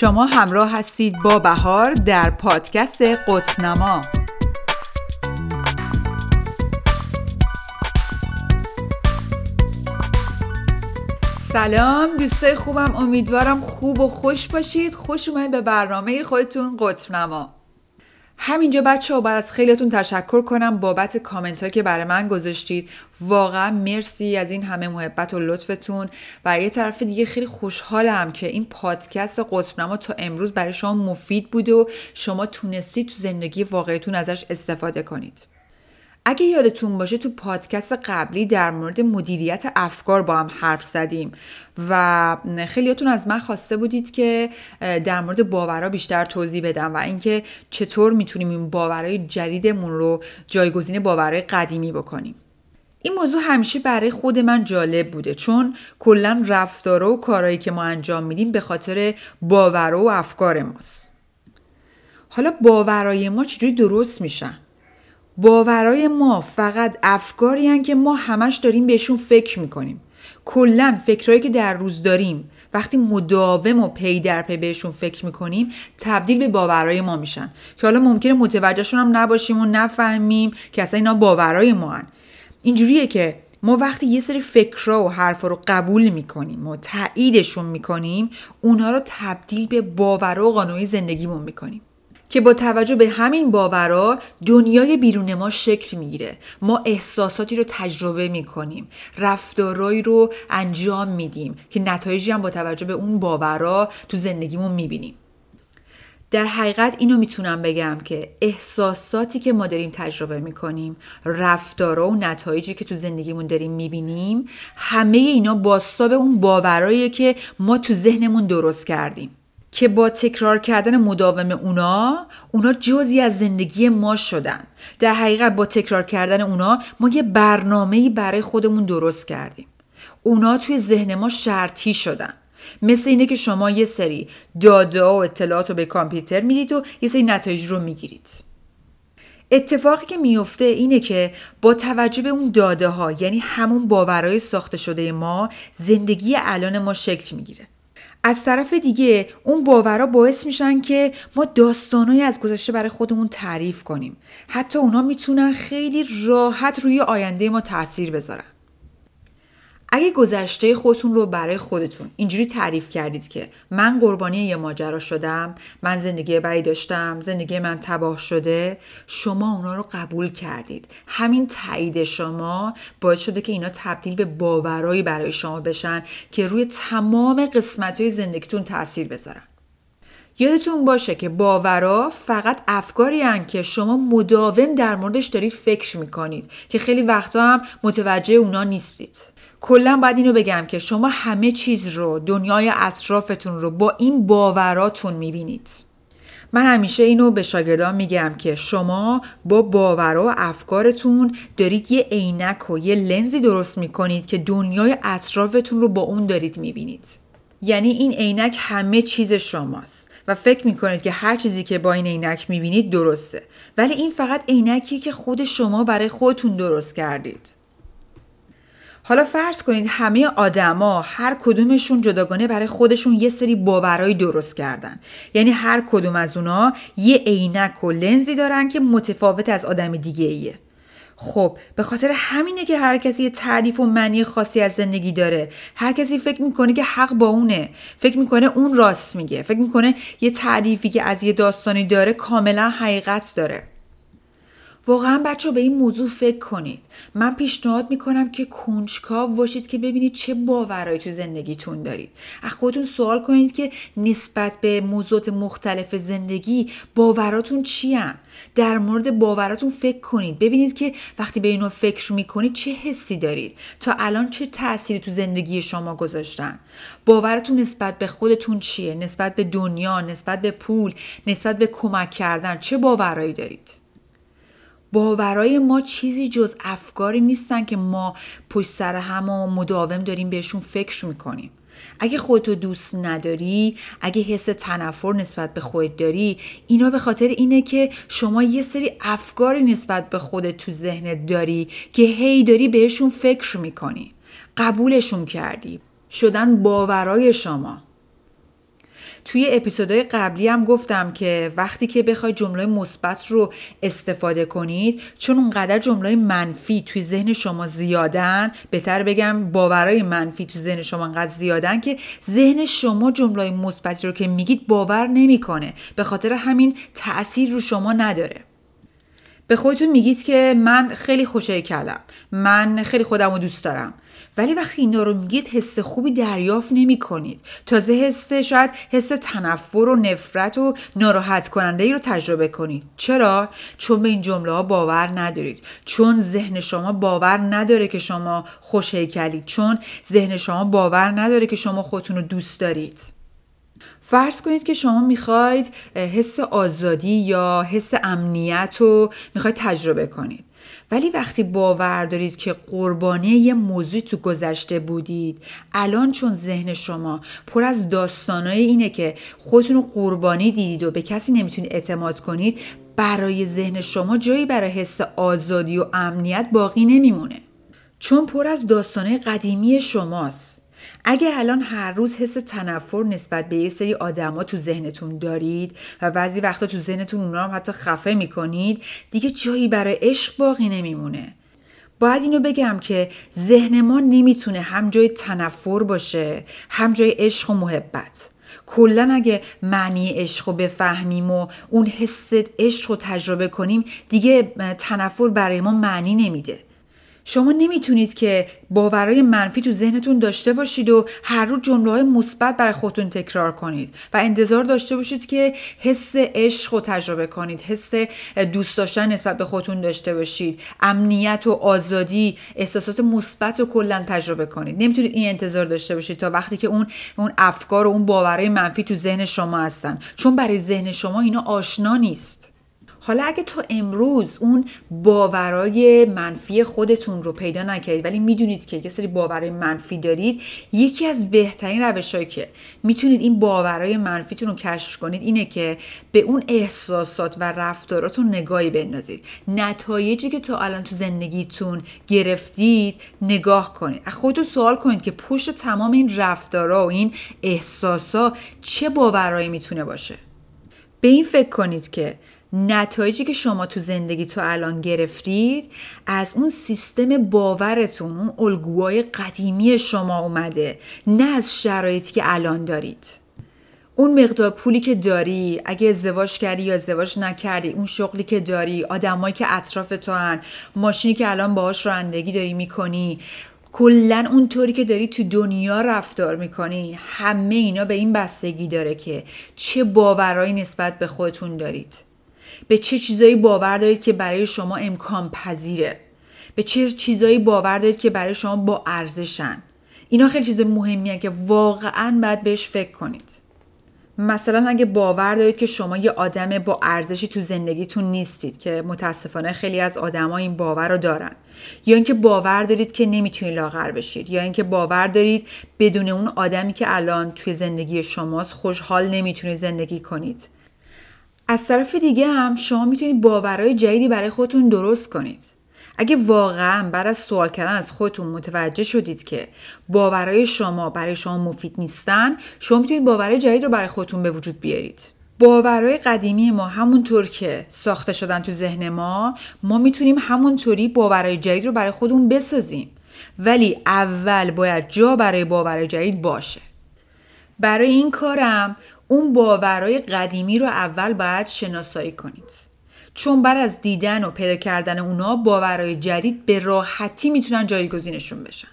شما همراه هستید با بهار در پادکست قطنما. سلام دوستای خوبم امیدوارم خوب و خوش باشید. خوش اومدید به برنامه خودتون قطنما. همینجا بچه ها باید از خیلیتون تشکر کنم بابت کامنت ها که برای من گذاشتید. واقعا مرسی از این همه محبت و لطفتون. و یه طرف دیگه خیلی خوشحالم که این پادکست قطبنما تا امروز برای شما مفید بوده و شما تونستید تو زندگی واقعیتون ازش استفاده کنید. اگه یادتون باشه تو پادکست قبلی در مورد مدیریت افکار با هم حرف زدیم و خیلیاتون از من خواسته بودید که در مورد باورها بیشتر توضیح بدم و اینکه چطور می‌تونیم این باورهای جدیدمون رو جایگزین باورهای قدیمی بکنیم. این موضوع همیشه برای خود من جالب بوده چون کلا رفتارا و کارهایی که ما انجام میدیم به خاطر باورها و افکار ماست. حالا باورهای ما چجوری درست میشن؟ باورای ما فقط افکاری هن که ما همش داریم بهشون فکر می‌کنیم. کلا فکرهایی که در روز داریم وقتی مداوم و پی در پی بهشون فکر می‌کنیم تبدیل به باورای ما میشن. که حالا ممکنه متوجهشون هم نباشیم و نفهمیم که اصلا اینا باورای ما هن. اینجوریه که ما وقتی یه سری فکرها و حرفا رو قبول می‌کنیم و تاییدشون می‌کنیم اونها رو تبدیل به باورها و قانونی زندگیمون می‌کنیم. که با توجه به همین باورا دنیای بیرون ما شکل می‌گیره. ما احساساتی رو تجربه می‌کنیم رفتارهایی رو انجام میدیم که نتایجی هم با توجه به اون باورا تو زندگیمون می‌بینیم. در حقیقت اینو می‌تونم بگم که احساساتی که ما داریم تجربه می‌کنیم رفتارها و نتایجی که تو زندگیمون داریم می‌بینیم همه اینا باستاب اون باورایی که ما تو ذهنمون درست کردیم. که با تکرار کردن مداوم اونا اونا جزی از زندگی ما شدن. در حقیقت با تکرار کردن اونا ما یه برنامه برای خودمون درست کردیم. اونا توی ذهن ما شرطی شدن. مثل اینه که شما یه سری داده و اطلاعات رو به کامپیوتر می‌دید و یه سری نتایج رو می‌گیرید. اتفاقی که میفته اینه که با توجه به اون داده ها یعنی همون باورهای ساخته شده ما زندگی الان ما شکل می‌گیره. از طرف دیگه اون باورا باعث میشن که ما داستانهایی از گذشته برای خودمون تعریف کنیم. حتی اونا می‌تونن خیلی راحت روی آینده ما تاثیر بذارن. اگه گذشته خودتون رو برای خودتون اینجوری تعریف کردید که من قربانی یه ماجرا شدم من زندگی بدی داشتم زندگی من تباه شده شما اونا رو قبول کردید. همین تایید شما باعث شده که اینا تبدیل به باورایی برای شما بشن که روی تمام قسمت های زندگیتون تاثیر بذارن. یادتون باشه که باورا فقط افکاری هن که شما مداوم در موردش دارید فکر می‌کنید که خیلی وقتا هم متوجه اونا نیستید. کلا باید اینو بگم که شما همه چیز رو دنیای اطرافتون رو با این باوراتون می‌بینید. من همیشه اینو به شاگردان میگم که شما با باورا و افکارتون دارید یه عینک و یه لنزی درست می‌کنید که دنیای اطرافتون رو با اون دارید می‌بینید. یعنی این عینک همه چیز شماست و فکر می‌کنید که هر چیزی که با این عینک می‌بینید درسته. ولی این فقط عینکی که خود شما برای خودتون درست کردید. حالا فرض کنید همه آدما هر کدومشون جداگانه برای خودشون یه سری باورایی درست کردن. یعنی هر کدوم از اونا یه عینک و لنزی دارن که متفاوت از آدم دیگه ایه خب به خاطر همینه که هر کسی یه تعریف و معنی خاصی از زندگی داره. هر کسی فکر می‌کنه که حق با اونه. فکر می‌کنه اون راست میگه. فکر می‌کنه یه تعریفی که از یه داستانی داره کاملا حقیقت داره. واقعا بچه به این موضوع فکر کنید. من پیشنهاد می‌کنم که کنجکاو باشید که ببینید چه باورهایی تو زندگیتون دارید. از خودتون سوال کنید که نسبت به موضوعات مختلف زندگی باوراتون چی در مورد باوراتون فکر کنید. ببینید که وقتی به اینو فکر می‌کنید چه حسی دارید. تا الان چه تأثیری تو زندگی شما گذاشتن. باورتون نسبت به خودتون چیه؟ نسبت به دنیا نسبت به پول نسبت به کمک کردن چه باورایی دارید؟ باورای ما چیزی جز افکاری نیستن که ما پشت سر هم و مداوم داریم بهشون فکر می‌کنیم. اگه خودتو دوست نداری اگه حس تنفر نسبت به خودت داری اینا به خاطر اینه که شما یه سری افکاری نسبت به خودت تو ذهنت داری که هی داری بهشون فکر می‌کنی. قبولشون کردی. شدن باورای شما. توی اپیزودهای قبلی هم گفتم که وقتی که بخوای جمله مثبت رو استفاده کنید چون اونقدر جمله منفی توی ذهن شما زیادن بهتر بگم باورای منفی توی ذهن شما انقدر زیادن که ذهن شما جمله مثبتی رو که میگید باور نمی‌کنه. به خاطر همین تاثیر رو شما نداره. به خودتون میگید که من خیلی خوشحال کردم. من خیلی خودم رو دوست دارم. ولی وقتی اینا رو میگید حس خوبی دریافت نمی کنید تازه حس شاید حس تنفر و نفرت و ناراحت کننده ای رو تجربه کنید. چرا؟ چون به این جمله ها باور ندارید. چون ذهن شما باور نداره که شما خوش چون ذهن شما باور نداره که شما خودتون رو دوست دارید. فرض کنید که شما می‌خواید حس آزادی یا حس امنیت رو می‌خواید تجربه کنید. ولی وقتی باور دارید که قربانی یه موضوع تو گذشته بودید الان چون ذهن شما پر از داستانای اینه که خودتون رو قربانی دیدید و به کسی نمی‌تونید اعتماد کنید برای ذهن شما جایی برای حس آزادی و امنیت باقی نمیمونه. چون پر از داستانهای قدیمی شماست. اگه الان هر روز حس تنفر نسبت به یه سری آدما تو ذهنتون دارید و بعضی وقتا تو ذهنتون اونا هم حتی خفه می‌کنید دیگه جایی برای عشق باقی نمیمونه. باید اینو بگم که ذهن ما نمی‌تونه هم جای تنفر باشه هم جای عشق و محبت. کلا اگه معنی عشق رو بفهمیم و اون حس عشق رو تجربه کنیم دیگه تنفر برای ما معنی نمیده. شما نمی‌تونید که باورهای منفی تو ذهنتون داشته باشید و هر روز جمله های مثبت برای خودتون تکرار کنید و انتظار داشته باشید که حس عشق رو تجربه کنید حس دوست داشتن نسبت به خودتون داشته باشید امنیت و آزادی احساسات مثبت رو کلا تجربه کنید. نمی‌تونید این انتظار داشته باشید تا وقتی که اون اون افکار و اون باورهای منفی تو ذهن شما هستن. چون برای ذهن شما اینا آشنا نیست. حالا اگه تو امروز اون باورای منفی خودتون رو پیدا نکردید ولی می‌دونید که یه سری باورای منفی دارید یکی از بهترین روشهایی که می‌تونید این باورای منفیتون رو کشف کنید اینه که به اون احساسات و رفتاراتون نگاهی بندازید. نتایجی که تا الان تو زندگیتون گرفتید نگاه کنید. خودتون سوال کنید که پشت تمام این رفتارا و این احساسا چه باورایی می‌تونه باشه. به این فکر کنید که نتایجی که شما تو زندگی تو الان گرفتید از اون سیستم باورتون اون الگوهای قدیمی شما اومده نه از شرایطی که الان دارید. اون مقدار پولی که داری اگه ازدواج کردی یا ازدواج نکردی اون شغلی که داری آدمایی که اطراف تو هن ماشینی که الان باهاش رانندگی داری می‌کنی کلا اونطوری که داری تو دنیا رفتار می‌کنی همه اینا به این بستگی داره که چه باورایی نسبت به خودتون دارید. به چه چیزایی باور دارید که برای شما امکان پذیره؟ به چه چیزایی باور دارید که برای شما با ارزشن؟ اینا خیلی چیز مهمیه که واقعا باید بهش فکر کنید. مثلا اگه باور دارید که شما یه آدم با ارزشی تو زندگیتون نیستید که متاسفانه خیلی از آدما این باور رو دارن. یا اینکه باور دارید که نمی‌تونید لاغر بشید. یا اینکه باور دارید بدون اون آدمی که الان توی زندگی شماست خوشحال نمی‌تونید زندگی کنید. از طرف دیگه هم شما می‌تونید باورهای جدیدی برای خودتون درست کنید. اگه واقعا بعد از سوال کردن از خودتون متوجه شدید که باورهای شما برای شما مفید نیستن شما می‌تونید باورهای جدید رو برای خودتون به وجود بیارید. باورهای قدیمی ما همونطور که ساخته شدن تو ذهن ما ما می‌تونیم همونطوری باورهای جدید رو برای خودمون بسازیم. ولی اول باید جا برای باورهای جدید باشه. برای این کارم اون باورهای قدیمی رو اول باید شناسایی کنید. چون بعد از دیدن و پیدا کردن اونا باورهای جدید به راحتی می‌تونن جایگزینشون بشن.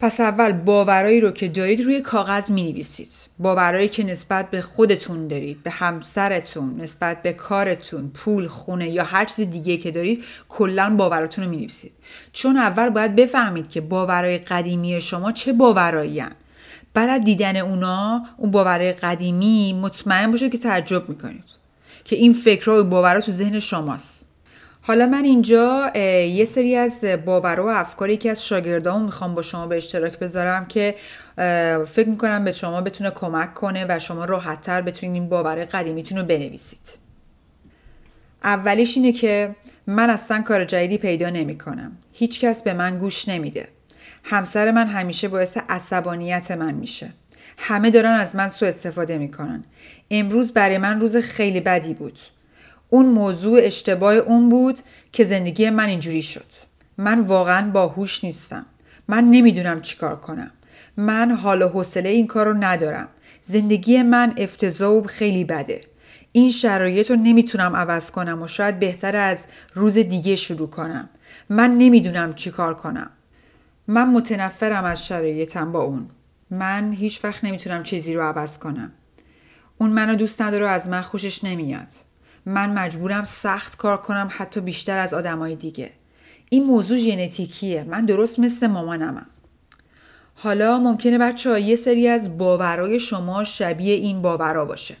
پس اول باورایی رو که دارید روی کاغذ می نویسید باورایی که نسبت به خودتون دارید به همسرتون نسبت به کارتون پول خونه یا هر چیز دیگه که دارید کلا باوراتون رو می نویسید چون اول باید بفهمید که باورهای قدیمی شما چه باورایی بعد دیدن اونا اون باور قدیمی مطمئن باشه که تعجب می‌کنید. که این فکرها و باورها تو ذهن شماست. حالا من اینجا یه سری از باورها و افکاری که از شاگردامون می‌خوام با شما به اشتراک بذارم که فکر می‌کنم به شما بتونه کمک کنه و شما راحتتر بتونید این باور قدیمیتون رو بنویسید. اولیش اینه که من اصلا کار جدیدی پیدا نمی‌کنم. هیچکس به من گوش نمیده. همسر من همیشه باعث عصبانیت من میشه. همه دارن از من سوء استفاده می‌کنن. امروز برای من روز خیلی بدی بود. اون موضوع اشتباه اون بود که زندگی من اینجوری شد. من واقعا باهوش نیستم. من نمی‌دونم چیکار کنم. من حال و حوصله این کار رو ندارم. زندگی من افتضاح و خیلی بده. این شرایط رو نمی‌تونم عوض کنم و شاید بهتر از روز دیگه شروع کنم. من نمی‌دونم چی کار کنم. من متنفرم از شرایطم با اون. من هیچ وقت نمی‌تونم چیزی رو عوض کنم. اون منو دوست نداره از من خوشش نمیاد. من مجبورم سخت کار کنم حتی بیشتر از آدمای دیگه. این موضوع ژنتیکیه. من درست مثل مامانمم. حالا ممکنه بچه یه سری از باورای شما شبیه این باورا باشه.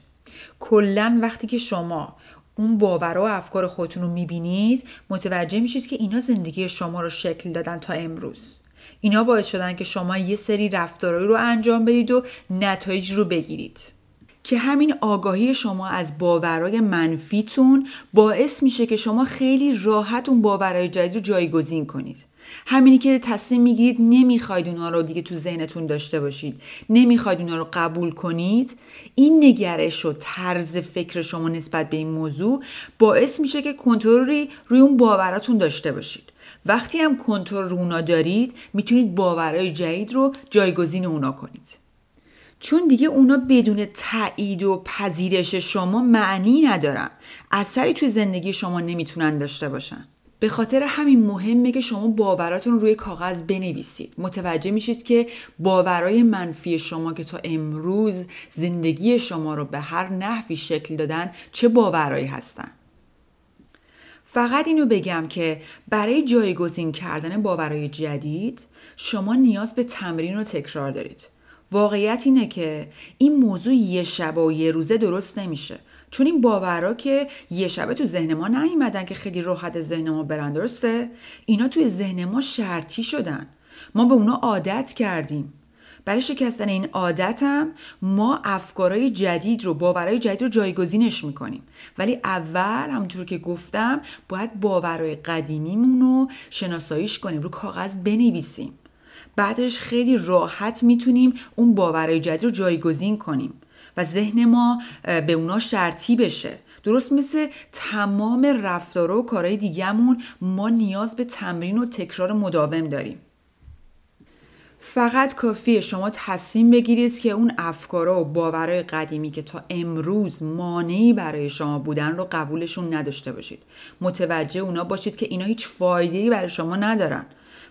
کلا وقتی که شما اون باورا و افکار خودتون رو می‌بینید متوجه میشید که اینا زندگی شما رو شکل دادن تا امروز. اینا باعث شدن که شما یه سری رفتارهایی رو انجام بدید و نتایج رو بگیرید. که همین آگاهی شما از باورهای منفیتون باعث میشه که شما خیلی راحت اون باورهای جدید رو جایگزین کنید. همینی که تصمیم می‌گیرید نمی‌خواید اونها رو دیگه تو ذهنتون داشته باشید. نمی‌خواید اونها رو قبول کنید. این نگرش و طرز فکر شما نسبت به این موضوع باعث میشه که کنترلی روی اون باوراتون داشته باشید. وقتی هم کنترل رو اونا دارید می‌تونید باورهای جدید رو جایگزین اونا کنید. چون دیگه اونا بدون تایید و پذیرش شما معنی ندارن. اثری توی زندگی شما نمی‌تونن داشته باشن. به خاطر همین مهمه که شما باوراتون روی کاغذ بنویسید. متوجه میشید که باورای منفی شما که تا امروز زندگی شما رو به هر نحوی شکل دادن چه باورایی هستن. فقط اینو بگم که برای جایگزین کردن باورای جدید شما نیاز به تمرین و تکرار دارید. واقعیت اینه که این موضوع یه شب و یه روزه درست نمیشه. چون این باورا که یه شبه تو ذهن ما نیومدن که خیلی راحت ذهن ما برن درسته؟ اینا توی ذهن ما شرطی شدن. ما به اونا عادت کردیم. برای شکستن این عادتم ما افکارهای جدید رو باورهای جدید رو جایگزینش می‌کنیم. ولی اول همونجور که گفتم باید باورهای قدیمیمون رو شناساییش کنیم رو کاغذ بنویسیم. بعدش خیلی راحت می‌تونیم اون باورهای جدید رو جایگزین کنیم و ذهن ما به اونا شرطی بشه. درست مثل تمام رفتارها و کارهای دیگهمون ما نیاز به تمرین و تکرار مداوم داریم. فقط کافیه شما تصمیم بگیرید که اون افکارا و باورهای قدیمی که تا امروز مانعی برای شما بودن رو قبولشون نداشته باشید. متوجه اونا باشید که اینا هیچ فایده‌ای برای شما ندارن.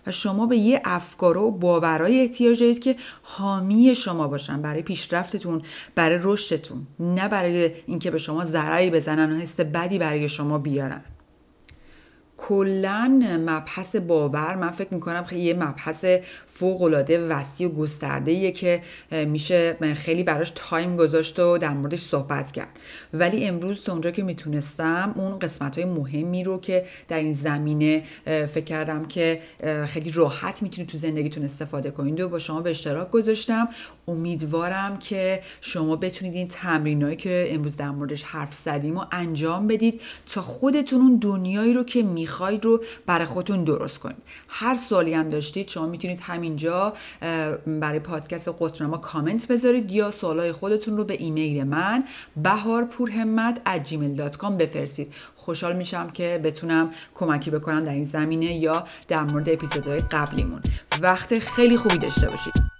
و شما به یه افکار و باورای احتیاج دارید که حامی شما باشن برای پیشرفتتون برای رشدتون نه برای اینکه به شما ضرری بزنن و حس بدی برای شما بیارن. کلا مبحث باور من فکر می‌کنم خیلی یه مبحث فوق وسیع و گسترده که میشه خیلی براش تایم گذاشت و در موردش صحبت کرد. ولی امروز تا اونجا که می‌تونستم اون قسمت های مهمی رو که در این زمینه فکر کردم که خیلی راحت می‌تونید تو زندگیتون استفاده کنید و با شما به اشتراک گذاشتم. امیدوارم که شما بتونید این تمرینایی که امروز در موردش حرف زدیم و انجام بدید تا خودتون اون دنیایی رو که می‌خواید رو برای خودتون درست کنید. هر سوالی هم داشتید شما می‌تونید همینجا برای پادکست قطرنما کامنت بذارید یا سوالای خودتون رو به ایمیل من بهارپورهمت gmail.com بفرستید. خوشحال میشم که بتونم کمکی بکنم در این زمینه یا در مورد اپیزودهای قبلیمون. وقت خیلی خوبی داشته باشید.